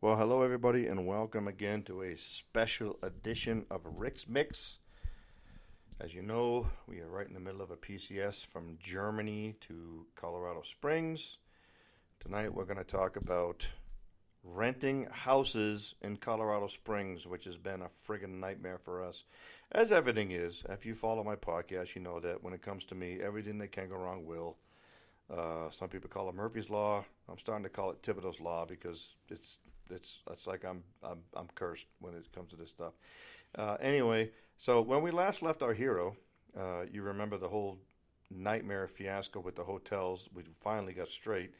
Well, hello, everybody, and welcome again to a special edition of Rick's Mix. As you know, we are right in the middle of a PCS from Germany to Colorado Springs. Tonight, we're going to talk about renting houses in Colorado Springs, which has been a friggin' nightmare for us. As everything is. If you follow my podcast, you know that when it comes to me, everything that can go wrong will. Uh, some people call it Murphy's Law. I'm starting to call it Thibodeau's Law because it's it's it's like I'm I'm I'm cursed when it comes to this stuff. Uh, anyway, so when we last left our hero, uh, you remember the whole nightmare fiasco with the hotels. We finally got straight,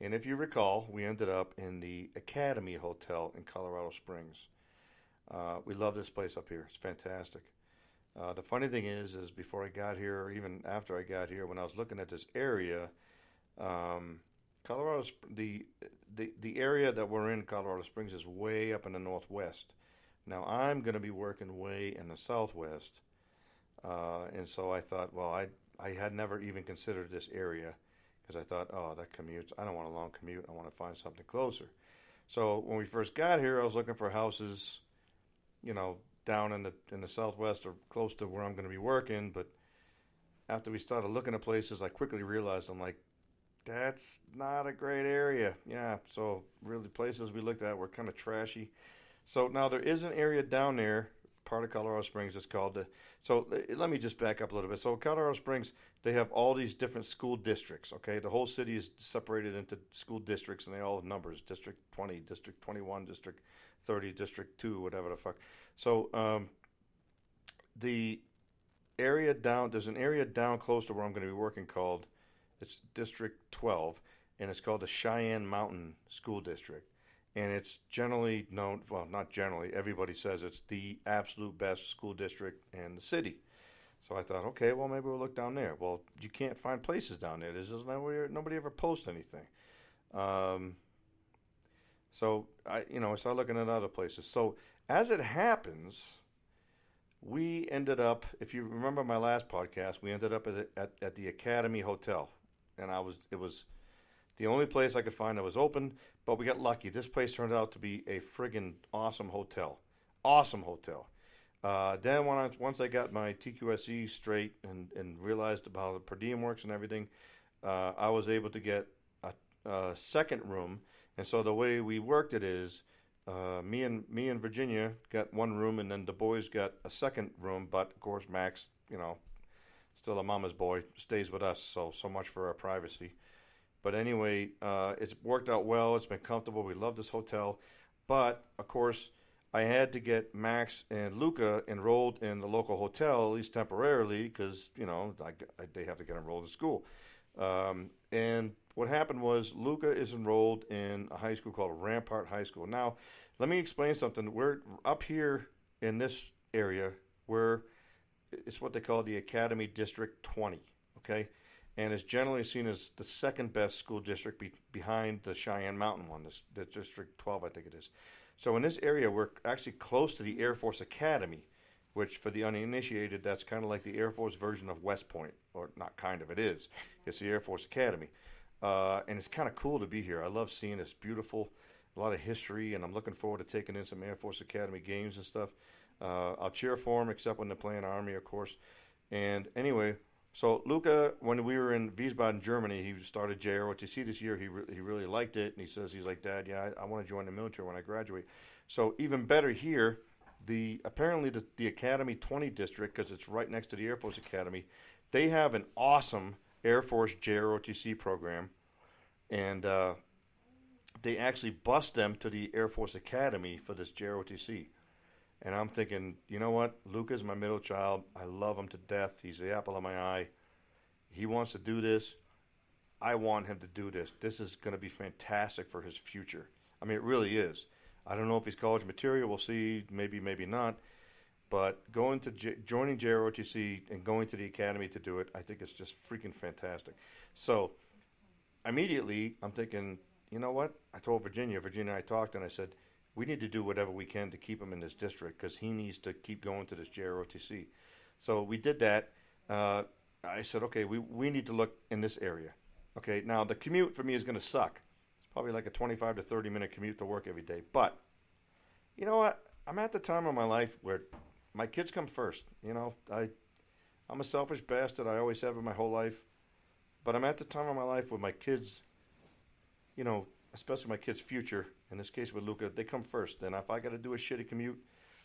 and if you recall, we ended up in the Academy Hotel in Colorado Springs. Uh, we love this place up here. It's fantastic. Uh, the funny thing is, is before I got here, or even after I got here, when I was looking at this area, um, Colorado, the, the the area that we're in, Colorado Springs, is way up in the northwest. Now I'm going to be working way in the southwest, uh, and so I thought, well, I I had never even considered this area because I thought, oh, that commutes. I don't want a long commute. I want to find something closer. So when we first got here, I was looking for houses, you know, down in the in the southwest or close to where I'm going to be working. But after we started looking at places, I quickly realized I'm like, that's not a great area. Yeah, so really places we looked at were kind of trashy. So now there is an area down there, part of Colorado Springs. It's called the. So let me just back up a little bit. So Colorado Springs, they have all these different school districts. Okay, the whole city is separated into school districts, and they all have numbers: District 20, District 21, District 30, District 2, whatever the fuck. So um, the area down there's an area down close to where I'm going to be working called it's District 12, and it's called the Cheyenne Mountain School District. And it's generally known, well, not generally, everybody says it's the absolute best school district in the city. So I thought, okay, well, maybe we'll look down there. Well, you can't find places down there. There's nobody, nobody ever posts anything. Um, so I, you know, I started looking at other places. So as it happens, we ended up. If you remember my last podcast, we ended up at, at, at the Academy Hotel, and I was it was the only place I could find that was open. But we got lucky. This place turned out to be a friggin' awesome hotel, awesome hotel. Uh, then when I, once I got my TQSE straight and, and realized about the per diem works and everything, uh, I was able to get a, a second room and so the way we worked it is, uh, me and me and Virginia got one room, and then the boys got a second room. But of course, Max, you know, still a mama's boy, stays with us. So so much for our privacy. But anyway, uh, it's worked out well. It's been comfortable. We love this hotel. But of course, I had to get Max and Luca enrolled in the local hotel, at least temporarily, because you know I, I, they have to get enrolled in school. Um, and what happened was Luca is enrolled in a high school called Rampart High School. Now, let me explain something. We're up here in this area where it's what they call the Academy District 20, okay? And it's generally seen as the second best school district be, behind the Cheyenne Mountain one, this, the District 12, I think it is. So in this area, we're actually close to the Air Force Academy, which for the uninitiated, that's kind of like the Air Force version of West Point, or not kind of, it is. It's the Air Force Academy. Uh, and it's kind of cool to be here. I love seeing this beautiful, a lot of history, and I'm looking forward to taking in some Air Force Academy games and stuff. Uh, I'll cheer for him except when they're playing Army, of course. And anyway, so Luca, when we were in Wiesbaden, Germany, he started JROTC this year. He re- he really liked it, and he says he's like, Dad, yeah, I, I want to join the military when I graduate. So even better here, the apparently the, the Academy 20 district, because it's right next to the Air Force Academy, they have an awesome Air Force JROTC program, and uh, they actually bust them to the Air Force Academy for this JROTC. And I'm thinking, you know what? Luca's my middle child. I love him to death. He's the apple of my eye. He wants to do this. I want him to do this. This is going to be fantastic for his future. I mean, it really is. I don't know if he's college material. We'll see. Maybe, maybe not. But going to J- joining JROTC and going to the academy to do it, I think it's just freaking fantastic. So immediately, I'm thinking, you know what? I told Virginia. Virginia, I talked, and I said, we need to do whatever we can to keep him in this district because he needs to keep going to this JROTC. So we did that. Uh, I said, okay, we, we need to look in this area. Okay, now the commute for me is going to suck. It's probably like a 25 to 30 minute commute to work every day. But you know what? I'm at the time of my life where my kids come first. You know, I I'm a selfish bastard. I always have in my whole life. But I'm at the time of my life where my kids, you know, especially my kids' future, in this case with Luca, they come first. And if I got to do a shitty commute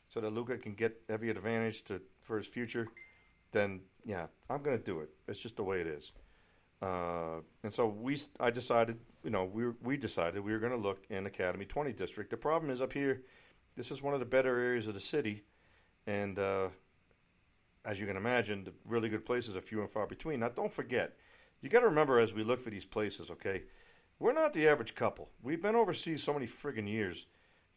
so that Luca can get every advantage to for his future, then yeah, I'm to do it. It's just the way it is. Uh, and so we, I decided, you know, we we decided we were to look in Academy 20 district. The problem is up here, this is one of the better areas of the city, and uh, as you can imagine, the really good places are few and far between. Now, don't forget, you got to remember as we look for these places, okay, we're not the average couple. We've been overseas so many friggin' years.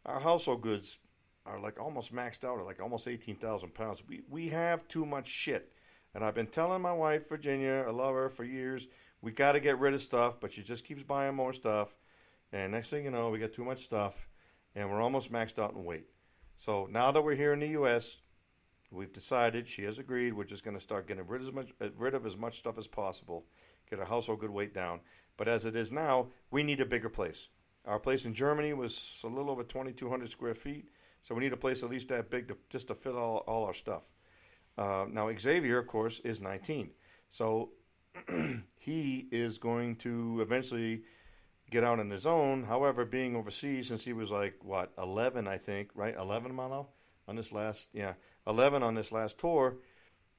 Our household goods are like almost maxed out at like almost 18,000 pounds. We, we have too much shit. And I've been telling my wife, Virginia, I love her for years, we got to get rid of stuff, but she just keeps buying more stuff. And next thing you know, we got too much stuff and we're almost maxed out in weight. So now that we're here in the U.S., we've decided, she has agreed, we're just going to start getting rid of, as much, uh, rid of as much stuff as possible, get our household good weight down. But as it is now, we need a bigger place. Our place in Germany was a little over 2,200 square feet, so we need a place at least that big to, just to fit all, all our stuff. Uh, now, Xavier, of course, is 19. So he is going to eventually get out on his own. However, being overseas since he was like, what, 11, I think, right? 11, Malo? On this last, yeah, 11 on this last tour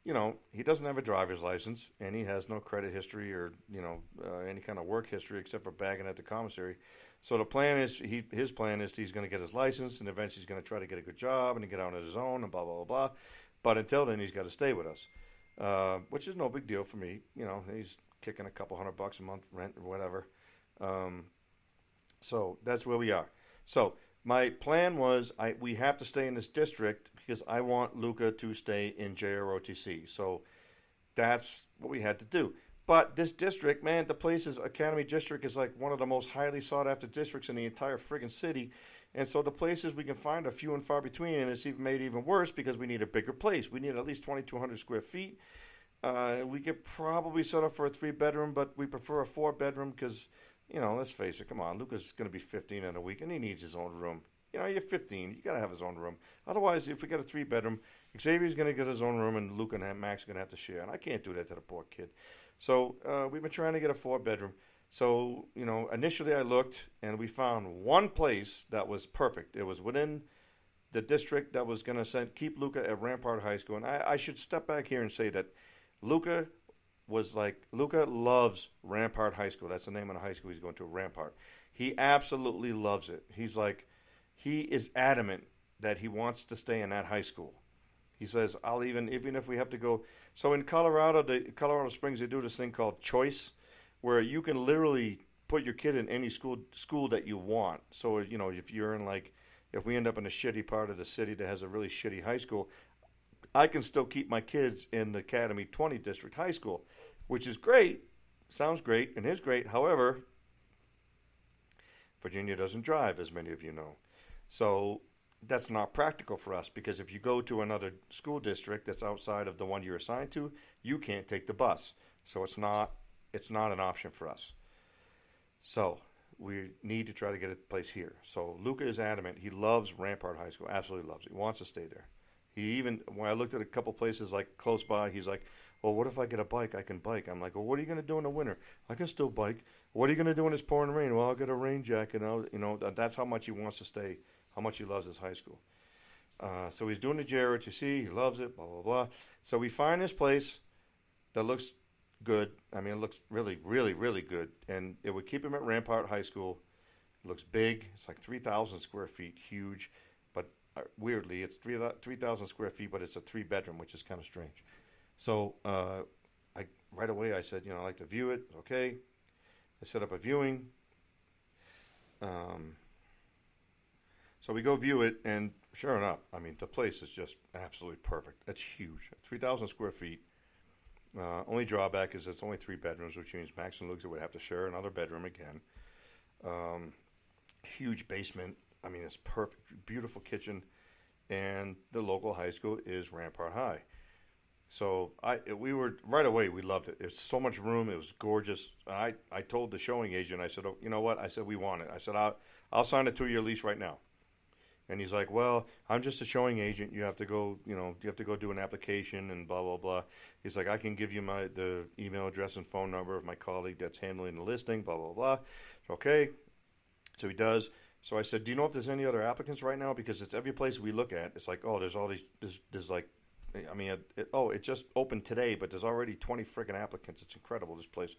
you know, he doesn't have a driver's license and he has no credit history or, you know, uh, any kind of work history except for bagging at the commissary. So the plan is, he his plan is he's going to get his license and eventually he's going to try to get a good job and get out on his own and blah, blah, blah, blah. But until then, he's got to stay with us, uh, which is no big deal for me. You know, he's kicking a couple hundred bucks a month rent or whatever. Um, so that's where we are. So my plan was I we have to stay in this district because I want Luca to stay in JROTC. So that's what we had to do. But this district, man, the place is Academy District is like one of the most highly sought after districts in the entire friggin' city. And so the places we can find are few and far between, and it's even made even worse because we need a bigger place. We need at least 2,200 square feet. Uh, we could probably set up for a three bedroom, but we prefer a four bedroom because, you know, let's face it, come on, Luca's going to be 15 in a week and he needs his own room. You know, you're 15. You got to have his own room. Otherwise, if we get a three bedroom, Xavier's going to get his own room, and Luke and Max are going to have to share. And I can't do that to the poor kid. So uh, we've been trying to get a four bedroom. So you know, initially I looked, and we found one place that was perfect. It was within the district that was going to keep Luca at Rampart High School. And I, I should step back here and say that Luca was like Luca loves Rampart High School. That's the name of the high school he's going to, Rampart. He absolutely loves it. He's like he is adamant that he wants to stay in that high school. He says, "I'll even even if we have to go." So in Colorado, the Colorado Springs, they do this thing called choice, where you can literally put your kid in any school school that you want. So you know, if you're in like, if we end up in a shitty part of the city that has a really shitty high school, I can still keep my kids in the Academy 20 District High School, which is great. Sounds great and is great. However, Virginia doesn't drive, as many of you know. So that's not practical for us because if you go to another school district that's outside of the one you're assigned to, you can't take the bus. So it's not it's not an option for us. So we need to try to get a place here. So Luca is adamant. He loves Rampart High School. Absolutely loves it. He wants to stay there. He even when I looked at a couple places like close by, he's like, "Well, what if I get a bike? I can bike." I'm like, "Well, what are you going to do in the winter? I can still bike. What are you going to do when it's pouring rain? Well, I'll get a rain jacket. I'll, you know, that's how much he wants to stay how much he loves his high school. Uh, so he's doing the JROTC. He loves it. Blah blah blah. So we find this place that looks good. I mean, it looks really, really, really good, and it would keep him at Rampart High School. It looks big. It's like three thousand square feet, huge. But uh, weirdly, it's three three thousand square feet, but it's a three bedroom, which is kind of strange. So uh, I right away I said, you know, I like to view it. Okay, I set up a viewing. Um, so we go view it, and sure enough, I mean, the place is just absolutely perfect. It's huge, 3,000 square feet. Uh, only drawback is it's only three bedrooms, which means Max and Luke would have to share another bedroom again. Um, huge basement. I mean, it's perfect, beautiful kitchen, and the local high school is Rampart High. So I we were right away. We loved it. There's so much room. It was gorgeous. I I told the showing agent. I said, oh, you know what? I said we want it. I said I'll I'll sign a two year lease right now. And he's like, well, I'm just a showing agent. You have to go, you know, you have to go do an application and blah blah blah. He's like, I can give you my the email address and phone number of my colleague that's handling the listing. Blah blah blah. Okay. So he does. So I said, do you know if there's any other applicants right now? Because it's every place we look at. It's like, oh, there's all these. There's, there's like I mean, it, it, oh, it just opened today, but there's already 20 freaking applicants. It's incredible, this place.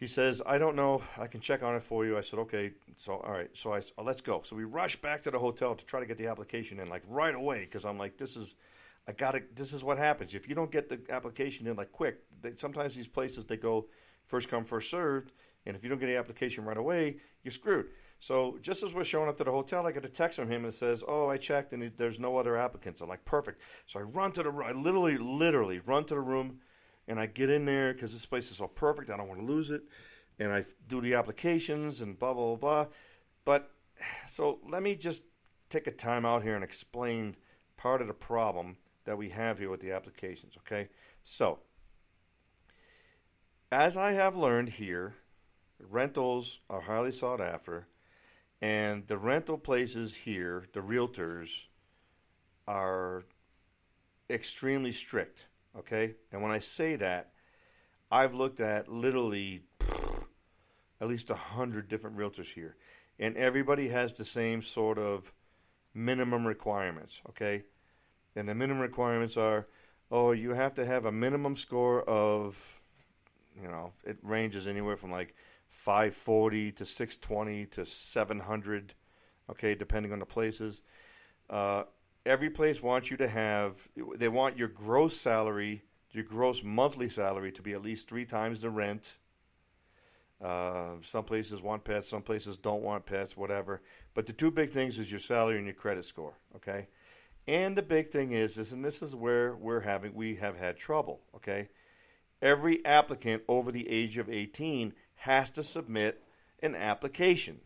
He says, I don't know. I can check on it for you. I said, okay. So, all right. So I, let's go. So we rush back to the hotel to try to get the application in, like right away, because I'm like, this is, I got to, this is what happens. If you don't get the application in like quick, they, sometimes these places, they go first come, first served. And if you don't get the application right away, you're screwed. So just as we're showing up to the hotel, I get a text from him that says, "Oh, I checked and there's no other applicants." I'm like, "Perfect." So I run to the, I literally, literally run to the room, and I get in there because this place is all perfect. I don't want to lose it, and I do the applications and blah blah blah. But so let me just take a time out here and explain part of the problem that we have here with the applications. Okay, so as I have learned here, rentals are highly sought after and the rental places here, the realtors, are extremely strict. Okay? And when I say that, I've looked at literally at least a hundred different realtors here. And everybody has the same sort of minimum requirements. Okay? And the minimum requirements are oh, you have to have a minimum score of, you know, it ranges anywhere from like 540 to 620 to 700, okay, depending on the places. Uh, every place wants you to have, they want your gross salary, your gross monthly salary to be at least three times the rent. Uh, some places want pets, some places don't want pets, whatever. But the two big things is your salary and your credit score, okay? And the big thing is, is and this is where we're having, we have had trouble, okay? Every applicant over the age of 18 has to submit an application.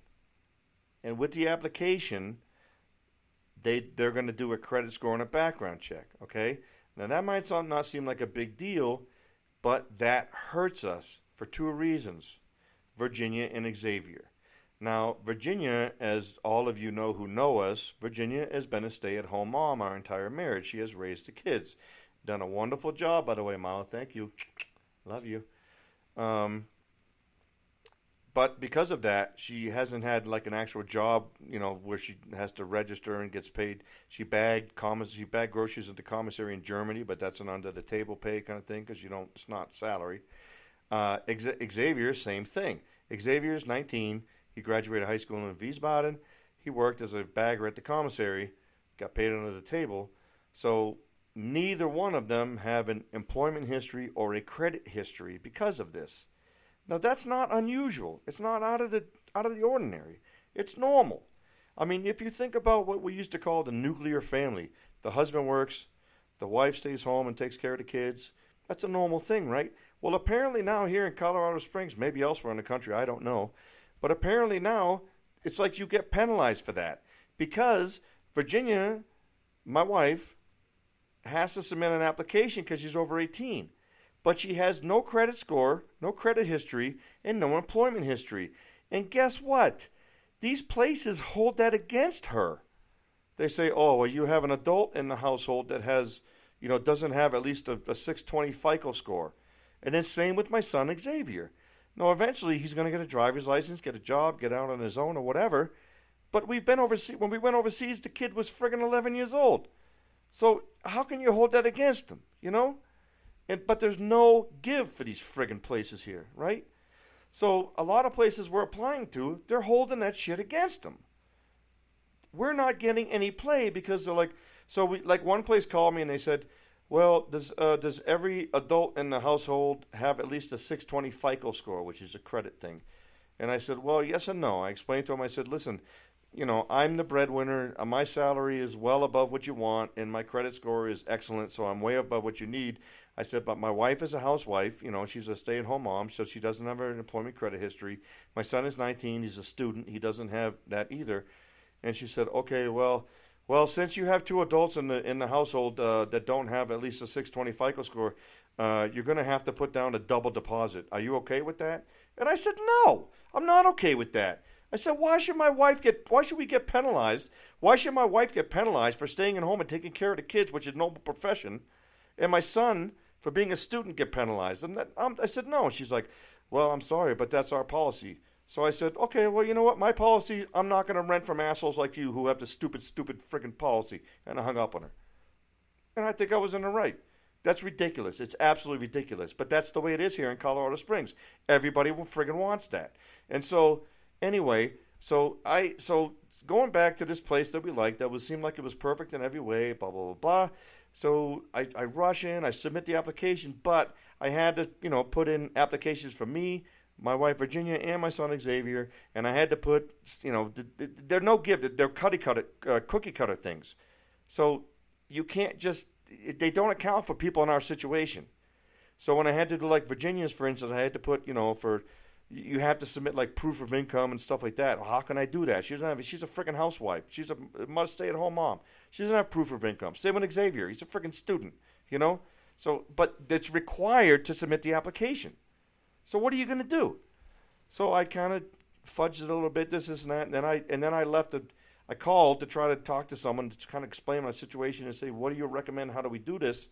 And with the application, they they're going to do a credit score and a background check. Okay, now that might not seem like a big deal, but that hurts us for two reasons: Virginia and Xavier. Now, Virginia, as all of you know who know us, Virginia has been a stay-at-home mom our entire marriage. She has raised the kids, done a wonderful job, by the way, Mama. Thank you, love you. Um, but because of that, she hasn't had like an actual job, you know, where she has to register and gets paid. She bagged commas, she bagged groceries at the commissary in Germany, but that's an under the table pay kind of thing because you don't, it's not salary. Uh, Xavier, same thing. Xavier's 19. He graduated high school in Wiesbaden. He worked as a bagger at the commissary, got paid under the table. So neither one of them have an employment history or a credit history because of this. Now that's not unusual. It's not out of the out of the ordinary. It's normal. I mean, if you think about what we used to call the nuclear family, the husband works, the wife stays home and takes care of the kids. That's a normal thing, right? Well, apparently now here in Colorado Springs, maybe elsewhere in the country, I don't know, but apparently now it's like you get penalized for that because Virginia, my wife, has to submit an application because she's over 18 but she has no credit score, no credit history, and no employment history. And guess what? These places hold that against her. They say, oh, well, you have an adult in the household that has, you know, doesn't have at least a, a 620 FICO score. And then same with my son Xavier. Now, eventually he's going to get a driver's license, get a job, get out on his own or whatever. But we've been overseas. When we went overseas, the kid was friggin' 11 years old. So how can you hold that against him? You know? And, but there's no give for these friggin' places here, right? So a lot of places we're applying to, they're holding that shit against them. We're not getting any play because they're like, so we like one place called me and they said, well, does uh, does every adult in the household have at least a 620 FICO score, which is a credit thing? And I said, well, yes and no. I explained to him. I said, listen, you know, I'm the breadwinner. Uh, my salary is well above what you want, and my credit score is excellent, so I'm way above what you need. I said, but my wife is a housewife. You know, she's a stay at home mom, so she doesn't have an employment credit history. My son is 19. He's a student. He doesn't have that either. And she said, okay, well, Well, since you have two adults in the in the household uh, that don't have at least a 620 FICO score, uh, you're going to have to put down a double deposit. Are you okay with that? And I said, no, I'm not okay with that. I said, why should my wife get? Why should we get penalized? Why should my wife get penalized for staying at home and taking care of the kids, which is a noble profession, and my son for being a student get penalized? And that, um, I said, no. She's like, well, I'm sorry, but that's our policy. So I said, okay, well, you know what? My policy, I'm not going to rent from assholes like you who have the stupid, stupid freaking policy. And I hung up on her. And I think I was in the right. That's ridiculous. It's absolutely ridiculous. But that's the way it is here in Colorado Springs. Everybody friggin' wants that. And so, anyway, so I, so going back to this place that we liked, that was seemed like it was perfect in every way, blah, blah, blah, blah. So I, I rush in, I submit the application, but I had to, you know, put in applications for me, my wife Virginia, and my son Xavier, and I had to put, you know, they're no give, they're cookie cutter, uh, cookie cutter things. So you can't just, they don't account for people in our situation. So when I had to do like Virginia's, for instance, I had to put, you know, for you have to submit like proof of income and stuff like that. Well, how can I do that? She doesn't have. She's a freaking housewife. She's a must stay at home mom. She doesn't have proof of income. Same with Xavier. He's a freaking student. You know. So, but it's required to submit the application. So what are you going to do? So I kind of fudged it a little bit, this, this, and that, and then I and then I left. A, I called to try to talk to someone to kind of explain my situation and say, what do you recommend? How do we do this?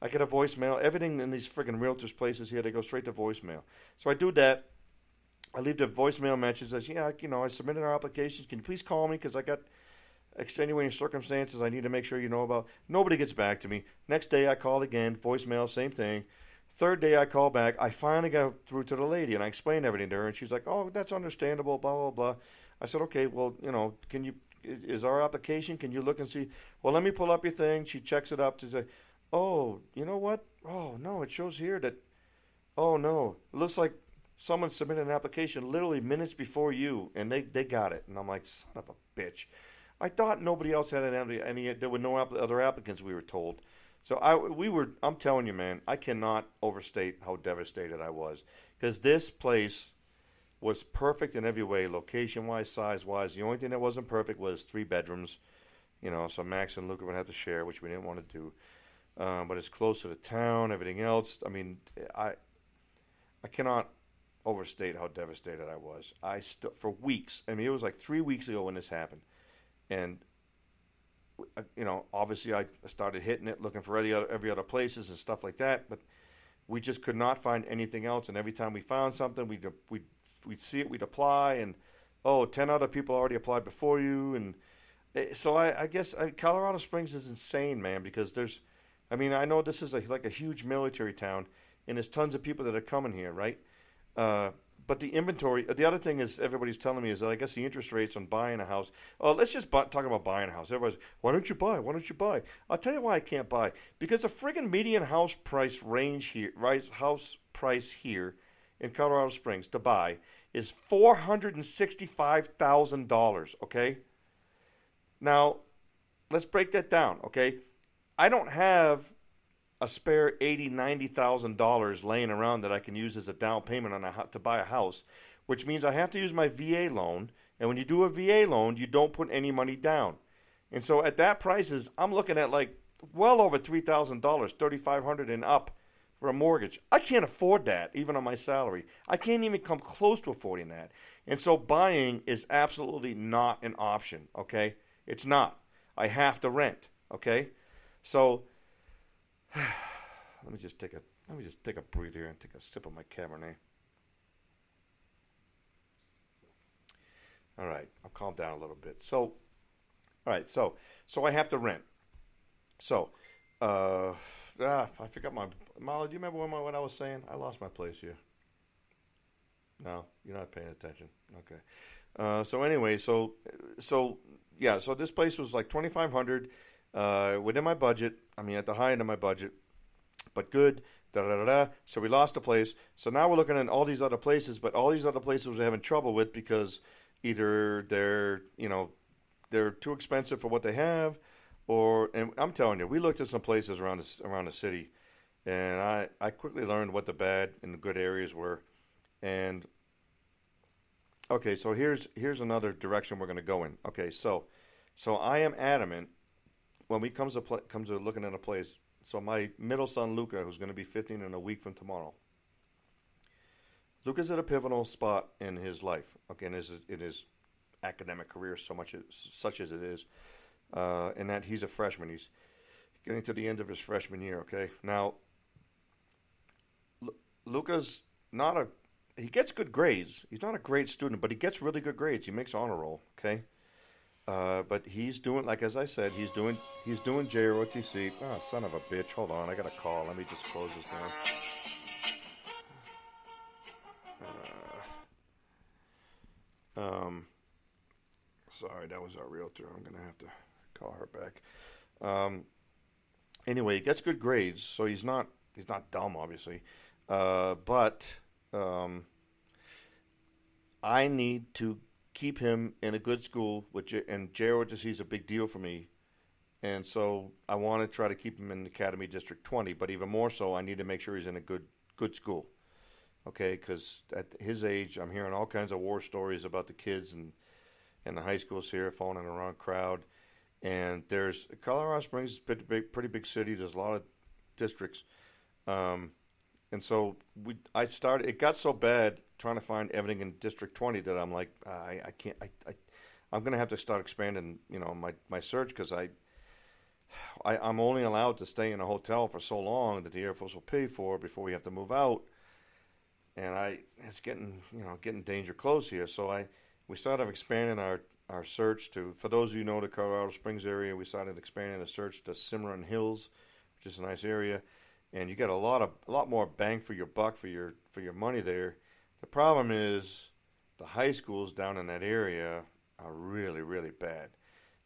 I get a voicemail. Everything in these freaking realtors places here, they go straight to voicemail. So I do that. I leave the voicemail message that says, yeah, you know, I submitted our applications. Can you please call me because I got extenuating circumstances I need to make sure you know about. Nobody gets back to me. Next day I called again, voicemail, same thing. Third day I call back. I finally got through to the lady and I explained everything to her and she's like, "Oh, that's understandable." Blah blah blah. I said, "Okay, well, you know, can you is our application? Can you look and see? Well, let me pull up your thing." She checks it up to say, "Oh, you know what? Oh no, it shows here that. Oh no, it looks like someone submitted an application literally minutes before you, and they, they got it. And I'm like, son of a bitch. I thought nobody else had any, any there were no other applicants. We were told. So I we were. I'm telling you, man, I cannot overstate how devastated I was because this place was perfect in every way, location wise, size wise. The only thing that wasn't perfect was three bedrooms. You know, so Max and Luca would have to share, which we didn't want to do. Um, but it's close to the town. Everything else, I mean, I I cannot overstate how devastated I was. I st- for weeks. I mean, it was like three weeks ago when this happened, and uh, you know, obviously I started hitting it, looking for every other, every other places and stuff like that. But we just could not find anything else. And every time we found something, we'd we'd we'd see it, we'd apply, and oh, 10 other people already applied before you, and eh, so I, I guess I, Colorado Springs is insane, man, because there's. I mean, I know this is a, like a huge military town, and there's tons of people that are coming here, right? Uh, but the inventory. The other thing is everybody's telling me is that I guess the interest rates on buying a house. Oh, let's just buy, talk about buying a house. Everybody's, why don't you buy? Why don't you buy? I'll tell you why I can't buy. Because the friggin' median house price range here, right? House price here in Colorado Springs to buy is four hundred and sixty-five thousand dollars. Okay. Now, let's break that down. Okay, I don't have a spare eighty, ninety thousand dollars laying around that I can use as a down payment on a to buy a house, which means I have to use my VA loan. And when you do a VA loan, you don't put any money down. And so at that prices, I'm looking at like well over three thousand dollars, thirty five hundred and up for a mortgage. I can't afford that even on my salary. I can't even come close to affording that. And so buying is absolutely not an option. Okay, it's not. I have to rent. Okay, so let me just take a let me just take a breather and take a sip of my Cabernet. All right, I'll calm down a little bit. So, all right, so so I have to rent. So, uh, ah, I forgot my Molly. Do you remember what, my, what I was saying? I lost my place here. No, you're not paying attention. Okay. Uh, so anyway, so so yeah, so this place was like twenty five hundred uh, within my budget. I mean, at the high end of my budget, but good. Da, da, da. So we lost a place. So now we're looking at all these other places, but all these other places we're having trouble with because either they're you know they're too expensive for what they have, or and I'm telling you, we looked at some places around the, around the city, and I I quickly learned what the bad and the good areas were, and okay, so here's here's another direction we're going to go in. Okay, so So I am adamant when we comes to pl- comes to looking at a place. So my middle son Luca, who's going to be 15 in a week from tomorrow. Luca's at a pivotal spot in his life. Okay, in his in his academic career, so much as, such as it is, uh, and that he's a freshman. He's getting to the end of his freshman year. Okay, now L- Luca's not a he gets good grades. He's not a great student, but he gets really good grades. He makes honor roll. Okay, uh, but he's doing like as I said, he's doing he's doing JROTC. Oh, son of a bitch! Hold on, I got a call. Let me just close this down. Uh, um, sorry, that was our realtor. I'm gonna have to call her back. Um, anyway, he gets good grades, so he's not he's not dumb, obviously. Uh, but um, I need to keep him in a good school, which and JROTC is a big deal for me. And so I want to try to keep him in Academy District 20, but even more so, I need to make sure he's in a good good school. Okay, because at his age, I'm hearing all kinds of war stories about the kids and and the high schools here falling in the wrong crowd. And there's Colorado Springs is a pretty big, pretty big city. There's a lot of districts. Um, and so we, I started. It got so bad trying to find everything in District 20 that I'm like, ah, I, I can't. I, I, I'm going to have to start expanding, you know, my my search because I, I, I'm only allowed to stay in a hotel for so long that the Air Force will pay for before we have to move out. And I, it's getting, you know, getting danger close here. So I, we started expanding our our search to. For those of you who know the Colorado Springs area, we started expanding the search to Cimarron Hills, which is a nice area and you get a lot of a lot more bang for your buck for your for your money there. The problem is the high schools down in that area are really really bad.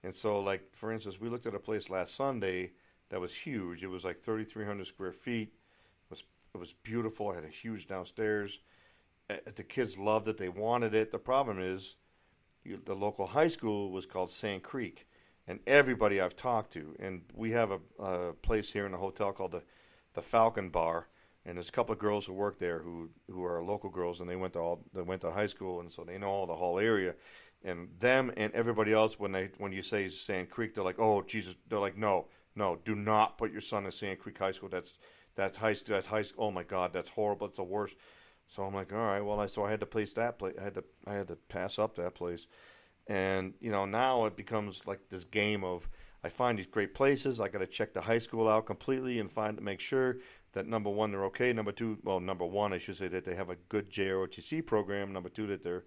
And so like for instance, we looked at a place last Sunday that was huge. It was like 3300 square feet. It was it was beautiful. It had a huge downstairs. The kids loved it. They wanted it. The problem is you, the local high school was called Sand Creek. And everybody I've talked to, and we have a, a place here in the hotel called the the Falcon Bar, and there's a couple of girls who work there who who are local girls, and they went to all they went to high school, and so they know all the whole area. And them and everybody else, when they when you say Sand Creek, they're like, oh Jesus, they're like, no, no, do not put your son in Sand Creek High School. That's that's high that's high school. Oh my God, that's horrible. It's the worst. So I'm like, all right, well, I so I had to place that place. I had to I had to pass up that place, and you know now it becomes like this game of I find these great places. I got to check the high school out completely and find make sure that number one they're okay. Number two, well, number one I should say that they have a good JROTC program. Number two that they're,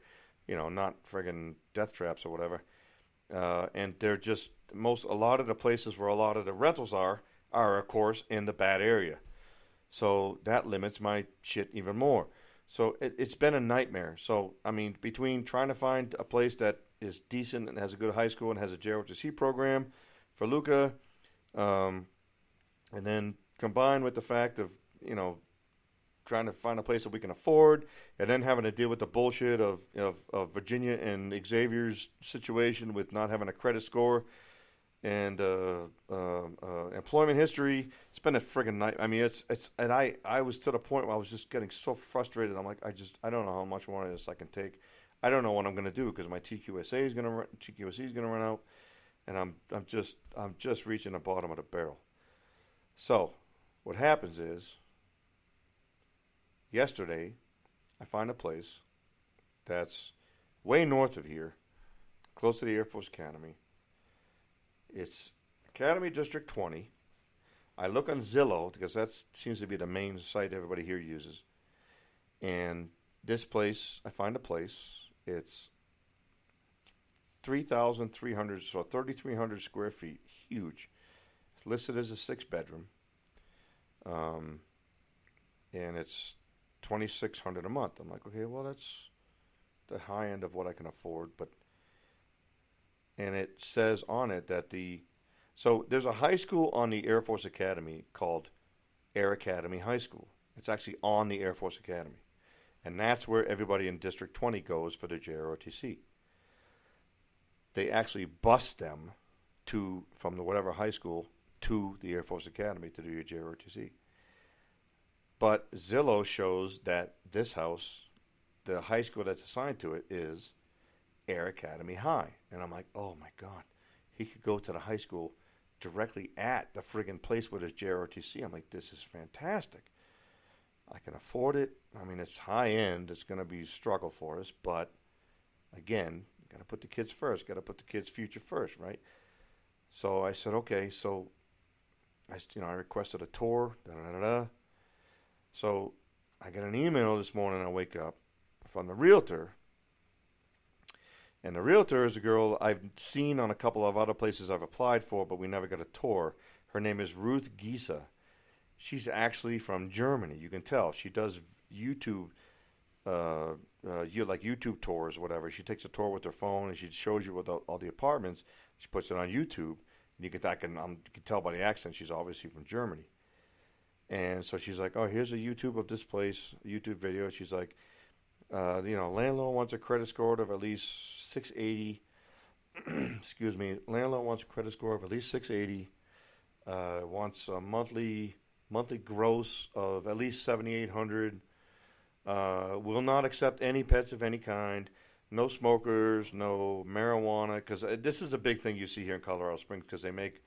you know, not friggin' death traps or whatever. Uh, and they're just most a lot of the places where a lot of the rentals are are of course in the bad area. So that limits my shit even more. So it, it's been a nightmare. So I mean, between trying to find a place that is decent and has a good high school and has a JROTC program for Luca, um, and then combined with the fact of you know trying to find a place that we can afford, and then having to deal with the bullshit of of, of Virginia and Xavier's situation with not having a credit score and uh, uh, uh, employment history. It's been a friggin' night. I mean, it's it's and I I was to the point where I was just getting so frustrated. I'm like, I just I don't know how much more of this I can take. I don't know what I'm going to do because my TQSA is going to TQSC is to run out and I'm I'm just I'm just reaching the bottom of the barrel. So, what happens is yesterday I find a place that's way north of here, close to the Air Force Academy. It's Academy District 20. I look on Zillow because that seems to be the main site everybody here uses. And this place, I find a place. It's 3,300, so 3,300 square feet, huge. It's listed as a six bedroom. Um, and it's 2,600 a month. I'm like, okay, well, that's the high end of what I can afford, but and it says on it that the so there's a high school on the Air Force Academy called Air Academy High School. It's actually on the Air Force Academy. And that's where everybody in District 20 goes for the JROTC they actually bus them to from the whatever high school to the Air Force Academy to do your JROTC. But Zillow shows that this house, the high school that's assigned to it, is Air Academy High, and I'm like, oh my god, he could go to the high school directly at the friggin' place where there's JROTC. I'm like, this is fantastic. I can afford it. I mean, it's high end. It's going to be a struggle for us, but again, got to put the kids first. Got to put the kids' future first, right? So I said, okay. So I, you know, I requested a tour. Da, da, da, so I get an email this morning. I wake up from the realtor, and the realtor is a girl I've seen on a couple of other places I've applied for, but we never got a tour. Her name is Ruth Giesa. She's actually from Germany. You can tell she does YouTube, uh, uh, you like YouTube tours, or whatever. She takes a tour with her phone and she shows you all, all the apartments. She puts it on YouTube, you can I can um, you can tell by the accent she's obviously from Germany. And so she's like, "Oh, here's a YouTube of this place, YouTube video." She's like, uh, "You know, landlord wants a credit score of at least 680. Excuse me, landlord wants a credit score of at least 680. Uh, wants a monthly monthly gross of at least 7,800. Uh, will not accept any pets of any kind. No smokers, no marijuana. Because uh, this is a big thing you see here in Colorado Springs because they make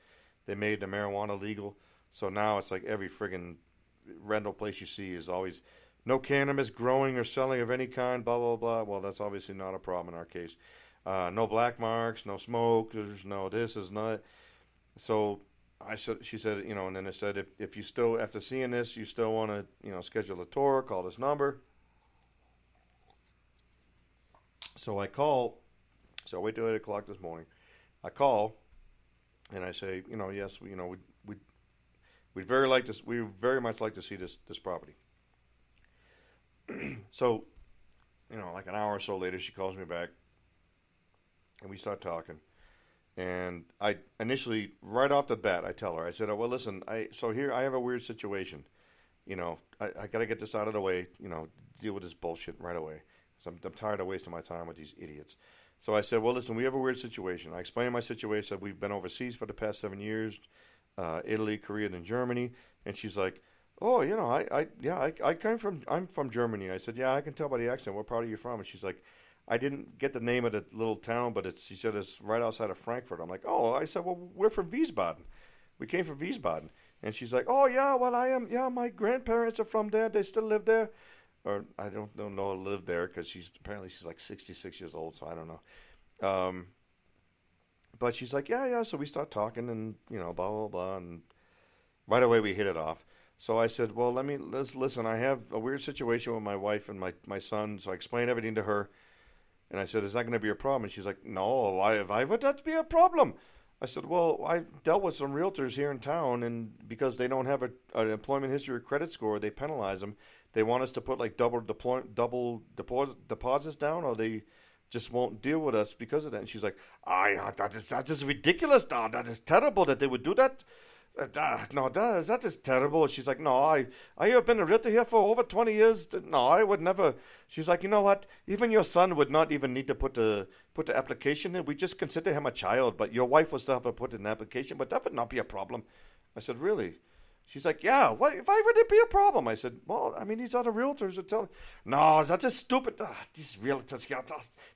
they made the marijuana legal. So now it's like every friggin' rental place you see is always no cannabis growing or selling of any kind. Blah blah blah. Well, that's obviously not a problem in our case. Uh, no black marks, no smoke. There's no this is not. So I said, she said, you know, and then it said, if, if you still, after seeing this, you still want to, you know, schedule a tour, call this number. So I call, so I wait till 8 o'clock this morning. I call, and I say, you know, yes, you know, we, we, we'd very like to, we very much like to see this, this property. so, you know, like an hour or so later, she calls me back, and we start talking. And I initially, right off the bat, I tell her, I said, oh, well, listen, I so here I have a weird situation. You know, I, I got to get this out of the way. You know, deal with this bullshit right away. I'm, I'm tired of wasting my time with these idiots. So I said, well, listen, we have a weird situation. I explained my situation. We've been overseas for the past seven years, uh, Italy, Korea, and Germany. And she's like, oh, you know, I, I yeah, I, I came from, I'm from Germany. I said, yeah, I can tell by the accent. What part are you from? And she's like, I didn't get the name of the little town, but it's, she said it's right outside of Frankfurt. I'm like, oh, I said, well, we're from Wiesbaden. We came from Wiesbaden. And she's like, oh, yeah, well, I am, yeah, my grandparents are from there. They still live there. Or I don't, know, live there because she's apparently she's like 66 years old, so I don't know. Um, but she's like, yeah, yeah. So we start talking and, you know, blah, blah, blah. And right away we hit it off. So I said, well, let me, let's listen. I have a weird situation with my wife and my, my son. So I explained everything to her. And I said, Is that going to be a problem? And she's like, No, why, why would that be a problem? I said, Well, I've dealt with some realtors here in town, and because they don't have a, an employment history or credit score, they penalize them. They want us to put like double deploy, double deposit, deposits down, or they just won't deal with us because of that. And she's like, I, that is, that is ridiculous, Don. That is terrible that they would do that. Uh, no, that, that is terrible. She's like, no, I, I have been a realtor here for over 20 years. No, I would never. She's like, you know what? Even your son would not even need to put the, put the application in. We just consider him a child, but your wife would still have to put in an application, but that would not be a problem. I said, really? She's like, yeah, what, why would it be a problem? I said, well, I mean, these other realtors are telling, no, that's just stupid. These realtors, yeah,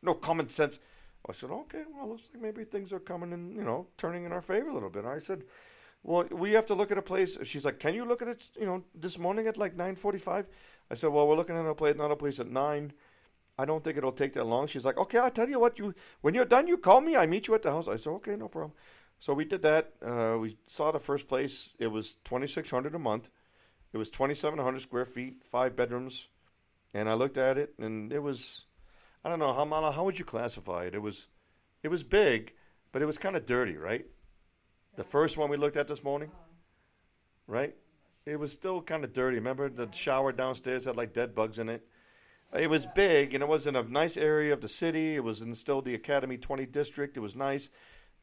no common sense. I said, okay, well, looks like maybe things are coming and, you know, turning in our favor a little bit. I said, well, we have to look at a place. She's like, can you look at it, you know, this morning at like 9.45? I said, well, we're looking at a place, not a place at 9. I don't think it'll take that long. She's like, okay, I'll tell you what, you when you're done, you call me. I meet you at the house. I said, okay, no problem. So we did that. Uh, we saw the first place. It was 2600 a month. It was 2,700 square feet, five bedrooms. And I looked at it, and it was, I don't know, how, how would you classify it? It was, it was big, but it was kind of dirty, right? The first one we looked at this morning, right? It was still kind of dirty. Remember the shower downstairs had like dead bugs in it. It was big and it was in a nice area of the city. It was in still the Academy 20 district. It was nice,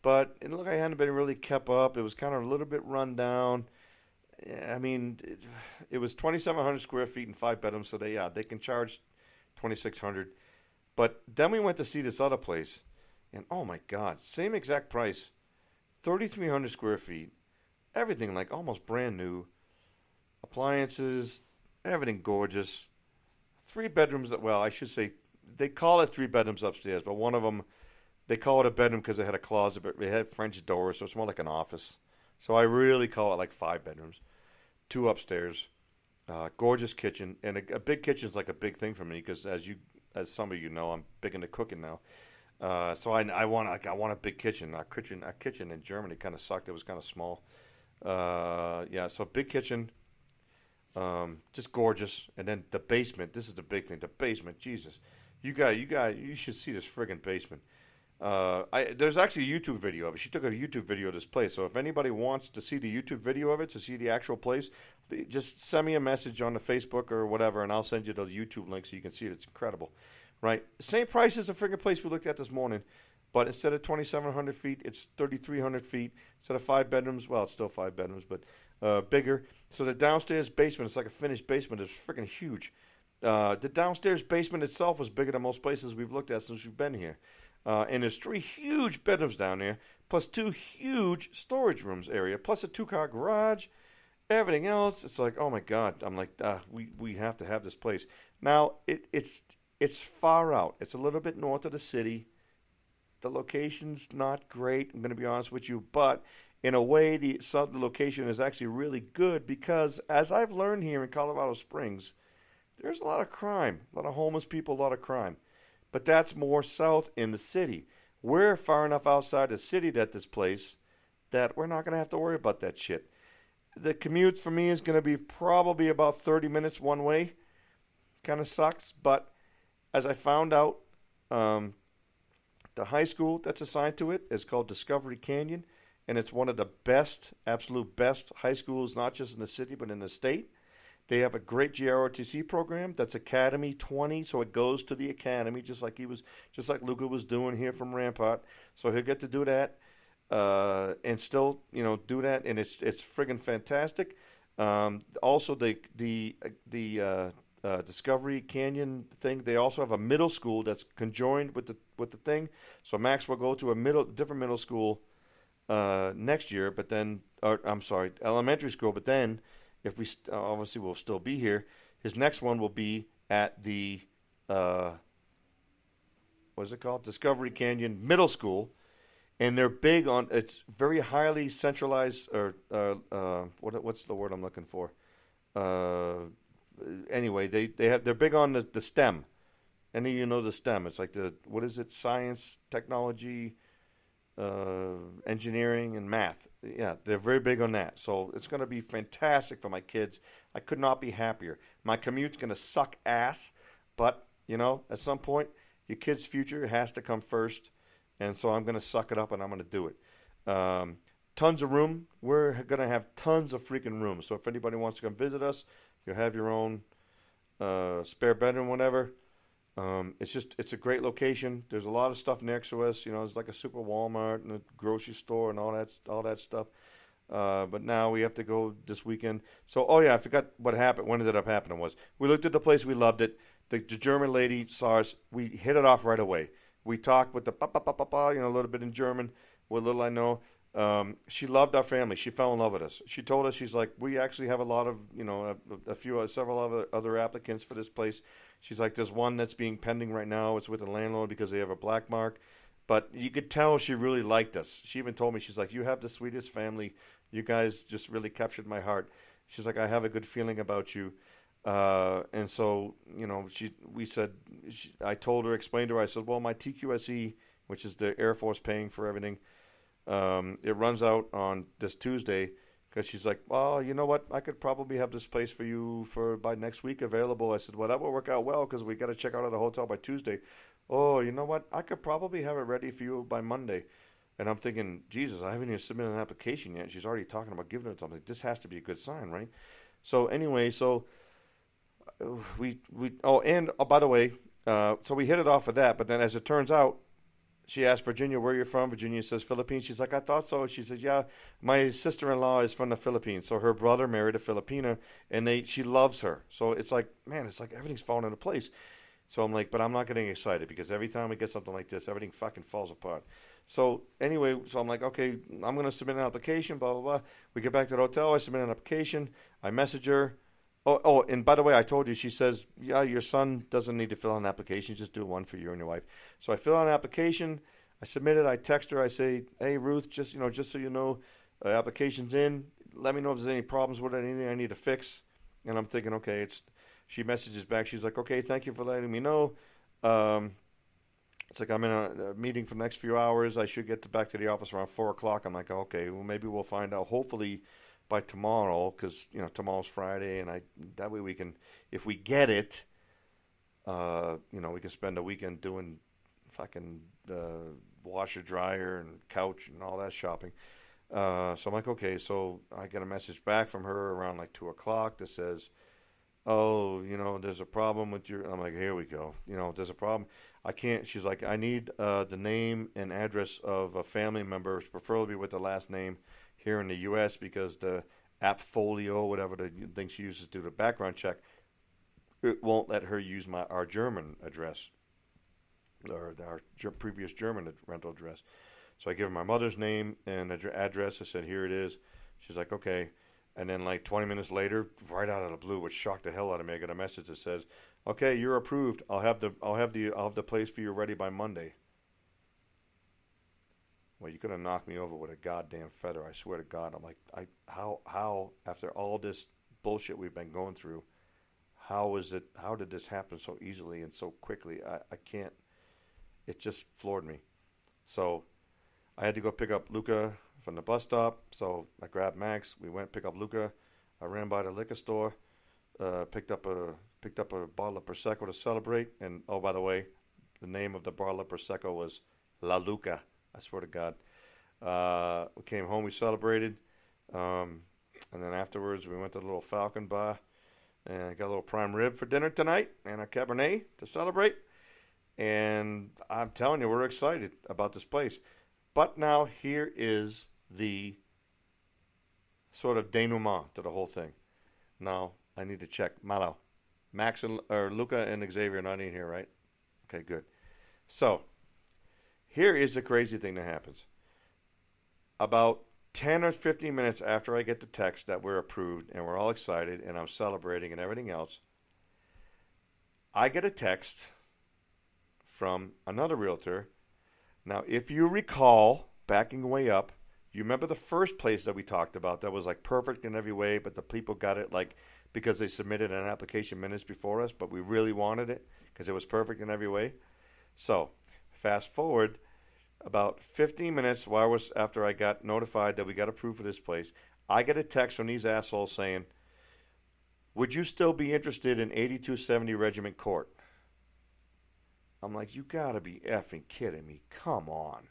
but it looked like it hadn't been really kept up. It was kind of a little bit run down. I mean, it, it was 2,700 square feet and five bedrooms, so they yeah they can charge 2,600. But then we went to see this other place, and oh my God, same exact price 3,300 square feet, everything like almost brand new, appliances, everything gorgeous. Three bedrooms that, well, I should say, they call it three bedrooms upstairs, but one of them they call it a bedroom because it had a closet, but it had French doors, so it's more like an office. So I really call it like five bedrooms, two upstairs, uh, gorgeous kitchen, and a, a big kitchen is like a big thing for me because as you, as some of you know, I'm big into cooking now. Uh, so I, I want like I want a big kitchen. Our kitchen, our kitchen in Germany kind of sucked. It was kind of small. Uh, yeah, so big kitchen, um, just gorgeous. And then the basement. This is the big thing. The basement. Jesus, you got you got you should see this friggin' basement. Uh, I, there's actually a YouTube video of it. She took a YouTube video of this place. So if anybody wants to see the YouTube video of it, to see the actual place, just send me a message on the Facebook or whatever, and I'll send you the YouTube link so you can see it. It's incredible, right? Same price as the friggin' place we looked at this morning, but instead of 2,700 feet, it's 3,300 feet. Instead of five bedrooms, well, it's still five bedrooms, but uh, bigger. So the downstairs basement, it's like a finished basement. It's freaking huge. Uh, the downstairs basement itself was bigger than most places we've looked at since we've been here. Uh, and there's three huge bedrooms down there, plus two huge storage rooms area, plus a two-car garage. Everything else, it's like, oh my god! I'm like, uh, we we have to have this place now. It it's it's far out. It's a little bit north of the city. The location's not great. I'm going to be honest with you, but in a way, the, the location is actually really good because, as I've learned here in Colorado Springs, there's a lot of crime, a lot of homeless people, a lot of crime but that's more south in the city. We're far enough outside the city that this place that we're not going to have to worry about that shit. The commute for me is going to be probably about 30 minutes one way. Kind of sucks, but as I found out, um, the high school that's assigned to it is called Discovery Canyon, and it's one of the best, absolute best high schools, not just in the city, but in the state. They have a great JROTC program that's Academy 20, so it goes to the academy, just like he was, just like Luca was doing here from Rampart. So he'll get to do that, uh, and still, you know, do that, and it's it's friggin' fantastic. Um, also, the the the uh, uh, Discovery Canyon thing. They also have a middle school that's conjoined with the with the thing. So Max will go to a middle different middle school uh, next year, but then, or, I'm sorry, elementary school, but then if we st- uh, obviously will still be here, his next one will be at the uh, what's it called? Discovery Canyon Middle School, and they're big on. It's very highly centralized, or uh, uh, what what's the word I'm looking for? Anyway, they they have they're big on the, the STEM. Any of you know the STEM? It's like the what is it? Science, technology, uh, engineering and math. Yeah, they're very big on that. So it's going to be fantastic for my kids. I could not be happier. My commute's going to suck ass, but you know, at some point, your kid's future has to come first, and so I'm going to suck it up and I'm going to do it. Um, tons of room. We're going to have tons of freaking room. So if anybody wants to come visit us, you'll have your own uh, spare bedroom, whatever. Um, it's just it's a great location. There's a lot of stuff next to us. You know, it's like a super Walmart and a grocery store and all that all that stuff. Uh, but now we have to go this weekend. So, oh yeah, I forgot what happened. What ended up happening was we looked at the place, we loved it. The, the German lady saw us. We hit it off right away. We talked with the pa pa pa pa pa, you know, a little bit in German. What little I know, um, she loved our family. She fell in love with us. She told us she's like, we actually have a lot of, you know, a, a few, uh, several other other applicants for this place. She's like, there's one that's being pending right now. It's with the landlord because they have a black mark. But you could tell she really liked us. She even told me, she's like, you have the sweetest family. You guys just really captured my heart. She's like, I have a good feeling about you. Uh, and so, you know, she, we said, she, I told her, explained to her, I said, well, my TQSE, which is the Air Force paying for everything, um, it runs out on this Tuesday because she's like, well, you know what? I could probably have this place for you for by next week available. I said, well, that will work out well because we got to check out of the hotel by Tuesday. Oh, you know what? I could probably have it ready for you by Monday. And I'm thinking, Jesus, I haven't even submitted an application yet. She's already talking about giving it something. This has to be a good sign, right? So anyway, so uh, we we oh and oh, by the way, uh, so we hit it off of that. But then, as it turns out, she asked Virginia, where you're from? Virginia says Philippines. She's like, I thought so. She says, yeah, my sister-in-law is from the Philippines. So her brother married a Filipina, and they she loves her. So it's like, man, it's like everything's falling into place. So I'm like, but I'm not getting excited because every time we get something like this, everything fucking falls apart. So anyway, so I'm like, okay, I'm gonna submit an application. Blah blah blah. We get back to the hotel. I submit an application. I message her. Oh, oh, and by the way, I told you, she says, yeah, your son doesn't need to fill out an application. Just do one for you and your wife. So I fill out an application. I submit it. I text her. I say, "Hey Ruth, just you know, just so you know, uh, application's in. Let me know if there's any problems with it, anything I need to fix." And I'm thinking, okay, it's. She messages back. She's like, "Okay, thank you for letting me know." Um, it's like I'm in a, a, meeting for the next few hours. I should get to back to the office around four o'clock. I'm like, okay, well maybe we'll find out. Hopefully by tomorrow, because you know tomorrow's Friday, and I that way we can, if we get it, uh, you know, we can spend a weekend doing fucking uh, washer, dryer, and couch and all that shopping. Uh, so I'm like, okay. So I get a message back from her around like two o'clock that says, "Oh, you know, there's a problem with your." I'm like, here we go. You know, there's a problem. I can't. She's like, I need uh, the name and address of a family member, preferably with the last name here in the U.S. because the Appfolio, whatever the thing she uses to do the background check, it won't let her use my our German address or our previous German rental address. So I give her my mother's name and address. I said, here it is. She's like, okay. And then like 20 minutes later, right out of the blue, which shocked the hell out of me, I got a message that says, Okay, you're approved. I'll have the I'll have the I'll have the place for you ready by Monday. Well, you could have knocked me over with a goddamn feather. I swear to God. I'm like, I how how after all this bullshit we've been going through, how is it? How did this happen so easily and so quickly? I I can't. It just floored me. So, I had to go pick up Luca from the bus stop. So I grabbed Max. We went pick up Luca. I ran by the liquor store, uh, picked up a picked up a bottle of prosecco to celebrate. And oh, by the way, the name of the bottle of prosecco was La Luca. I swear to God. Uh, we came home, we celebrated, um, and then afterwards we went to the little Falcon Bar and got a little prime rib for dinner tonight and a Cabernet to celebrate. And I'm telling you, we're excited about this place. But now here is the sort of denouement to the whole thing. Now I need to check Malo. Max and or Luca and Xavier are not in here, right? Okay, good. So here is the crazy thing that happens. About 10 or 15 minutes after I get the text that we're approved and we're all excited and I'm celebrating and everything else, I get a text from another realtor. Now, if you recall, backing way up, you remember the first place that we talked about that was like perfect in every way, but the people got it like because they submitted an application minutes before us, but we really wanted it because it was perfect in every way. So, fast forward about 15 minutes while I was after I got notified that we got approved for this place, I get a text from these assholes saying, "Would you still be interested in 8270 Regiment Court?" I'm like, "You got to be effing kidding me. Come on.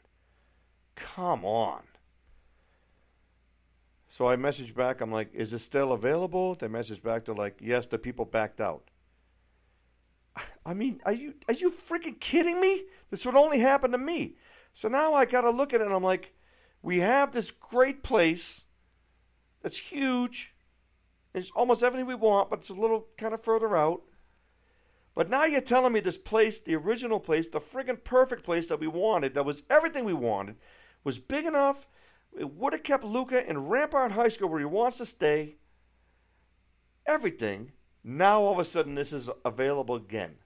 Come on." So I messaged back. I'm like, "Is it still available?" They messaged back. They're like, "Yes, the people backed out." I mean, are you are you freaking kidding me? This would only happen to me. So now I got to look at it and I'm like, we have this great place that's huge. It's almost everything we want, but it's a little kind of further out. But now you're telling me this place, the original place, the friggin' perfect place that we wanted, that was everything we wanted, was big enough, it would have kept Luca in Rampart High School where he wants to stay. Everything. Now all of a sudden this is available again.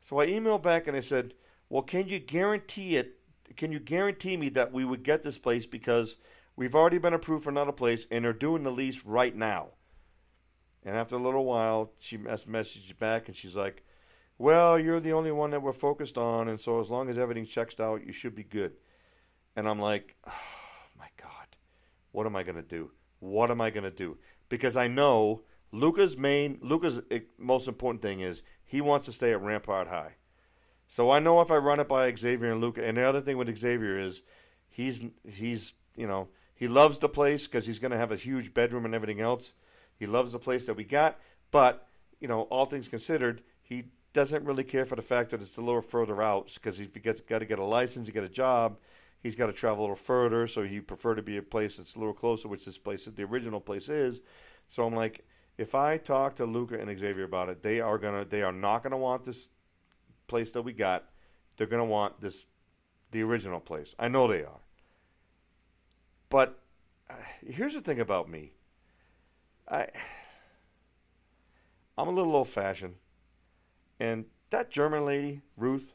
So I emailed back and I said, "Well, can you guarantee it? Can you guarantee me that we would get this place because we've already been approved for another place and they're doing the lease right now?" And after a little while, she messaged back and she's like, "Well, you're the only one that we're focused on, and so as long as everything checks out, you should be good." And I'm like, oh, my God, what am I to do? What am I to do? Because I know Luca's main, Luca's eh, most important thing is he wants to stay at Rampart High. So I know if I run it by Xavier and Luca, and the other thing with Xavier is he's he's you know he loves the place because he's going to have a huge bedroom and everything else. He loves the place that we got, but you know all things considered, he doesn't really care for the fact that it's a little further out because he's got to get a license, to get a job, he's got to travel a little further, so he prefer to be a place that's a little closer, which this place, the original place, is. So I'm like, if I talk to Luca and Xavier about it, they are gonna, they are not gonna want this place that we got. They're gonna want this, the original place. I know they are. But uh, here's the thing about me. I, I'm a little old fashioned, and that German lady, Ruth,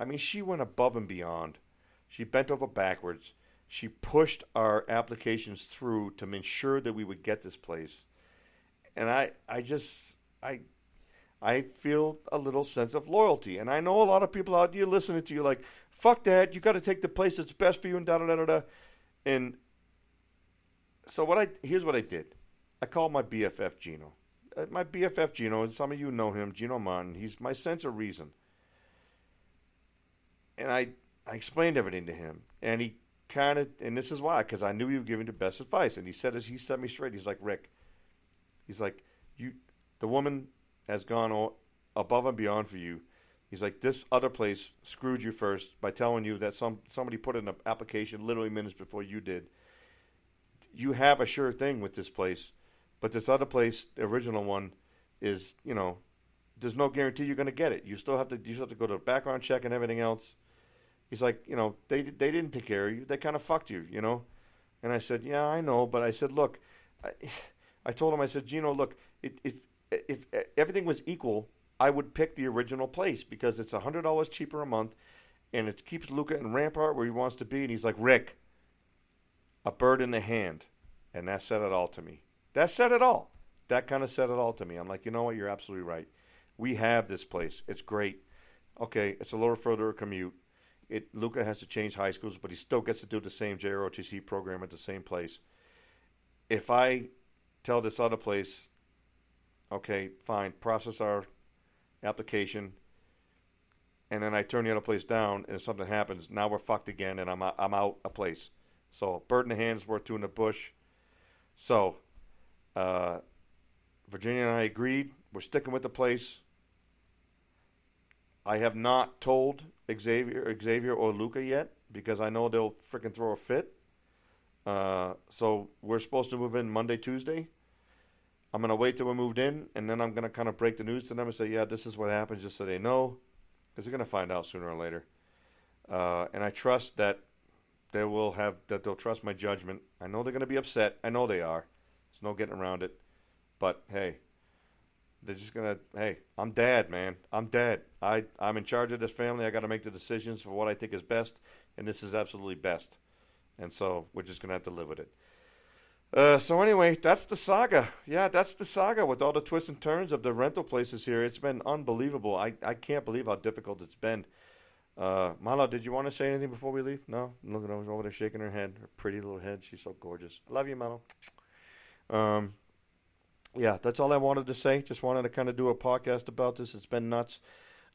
I mean, she went above and beyond. She bent over backwards. She pushed our applications through to ensure that we would get this place. And I, I just, I, I feel a little sense of loyalty. And I know a lot of people out there listening to you like, fuck that, you got to take the place that's best for you and da da da da da. And so what I here's what I did. I called my BFF Gino. Uh, my BFF Gino, and some of you know him, Gino Martin. He's my sense of reason. And I I explained everything to him, and he kind of, and this is why, because I knew he give me the best advice. And he said, as he set me straight, he's like, Rick, he's like, you, the woman has gone above and beyond for you. He's like, this other place screwed you first by telling you that some somebody put in an application literally minutes before you did. You have a sure thing with this place, but this other place, the original one, is you know, there's no guarantee you're going to get it. You still have to you still have to go to a background check and everything else. He's like, you know, they they didn't take care of you. They kind of fucked you, you know. And I said, yeah, I know, but I said, look, I, I told him, I said, Gino, look, if if if everything was equal, I would pick the original place because it's hundred dollars cheaper a month, and it keeps Luca in Rampart where he wants to be. And he's like, Rick, a bird in the hand, and that said it all to me. That said it all. That kind of said it all to me. I'm like, you know what? You're absolutely right. We have this place. It's great. Okay, it's a little further commute it Luca has to change high schools, but he still gets to do the same JROTC program at the same place. If I tell this other place, okay, fine, process our application, and then I turn the other place down, and if something happens, now we're fucked again, and I'm I'm out a place. So bird in the hands, worth two in the bush. So, uh, Virginia and I agreed. We're sticking with the place. I have not told Xavier, Xavier or Luca yet because I know they'll freaking throw a fit. Uh, so we're supposed to move in Monday, Tuesday. I'm gonna wait till we're moved in, and then I'm gonna kind of break the news to them and say, "Yeah, this is what happens," just so they know, because they're gonna find out sooner or later. Uh, and I trust that they will have that they'll trust my judgment. I know they're gonna be upset. I know they are. There's no getting around it. But hey, they're just gonna, hey, I'm dad, man. I'm dad. I I'm in charge of this family. I got to make the decisions for what I think is best, and this is absolutely best. And so we're just gonna have to live with it. Uh, so anyway, that's the saga. Yeah, that's the saga with all the twists and turns of the rental places here. It's been unbelievable. I, I can't believe how difficult it's been. Uh, Malo, did you want to say anything before we leave? No, look at over there shaking her head, her pretty little head. She's so gorgeous. I love you, Malo. Um, yeah, that's all I wanted to say. Just wanted to kind of do a podcast about this. It's been nuts.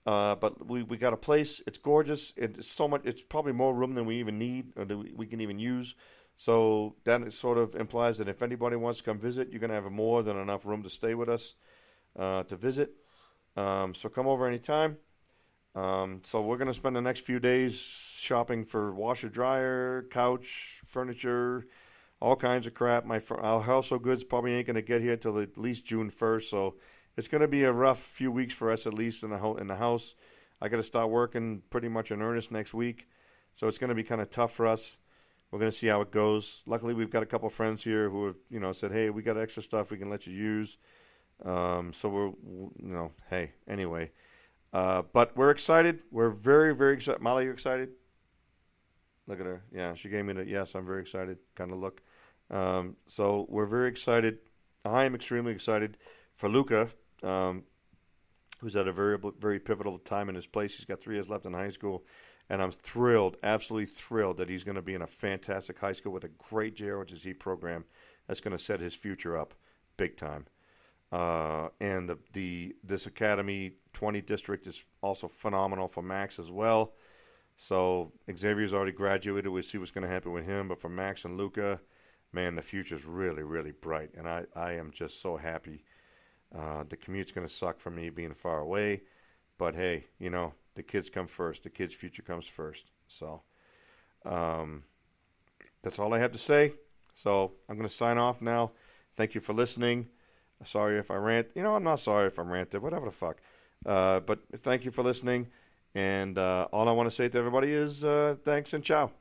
Uh, but we, we got a place. It's gorgeous. It's so much. It's probably more room than we even need or we, we can even use. So that sort of implies that if anybody wants to come visit, you're going to have more than enough room to stay with us uh, to visit. Um, so come over anytime. Um, so we're going to spend the next few days shopping for washer, dryer, couch, furniture, all kinds of crap. My our household goods probably ain't going to get here till at least June first, so it's going to be a rough few weeks for us at least in the ho- in the house. I got to start working pretty much in earnest next week, so it's going to be kind of tough for us. We're going to see how it goes. Luckily, we've got a couple friends here who have you know said, "Hey, we got extra stuff we can let you use." Um, so we're you know, hey, anyway. Uh, but we're excited. We're very, very excited. Molly, you excited? Look at her. Yeah, she gave me the yes, I'm very excited kind of look. Um, so we're very excited. I am extremely excited for Luca, um, who's at a very very pivotal time in his place. He's got three years left in high school, and I'm thrilled, absolutely thrilled that he's going to be in a fantastic high school with a great JROTC program that's going to set his future up big time. Uh, and the, the this academy 20 district is also phenomenal for Max as well. So Xavier's already graduated. We'll see what's going to happen with him. But for Max and Luca, man, the future's really, really bright, and I, I am just so happy. Uh, the commute's going to suck for me being far away, but hey, you know, the kids come first. The kids' future comes first. So, um, that's all I have to say. So I'm going to sign off now. Thank you for listening. Sorry if I rant. You know, I'm not sorry if I'm ranted. Whatever the fuck. Uh, but thank you for listening. And uh, all I want to say to everybody is uh, thanks and ciao.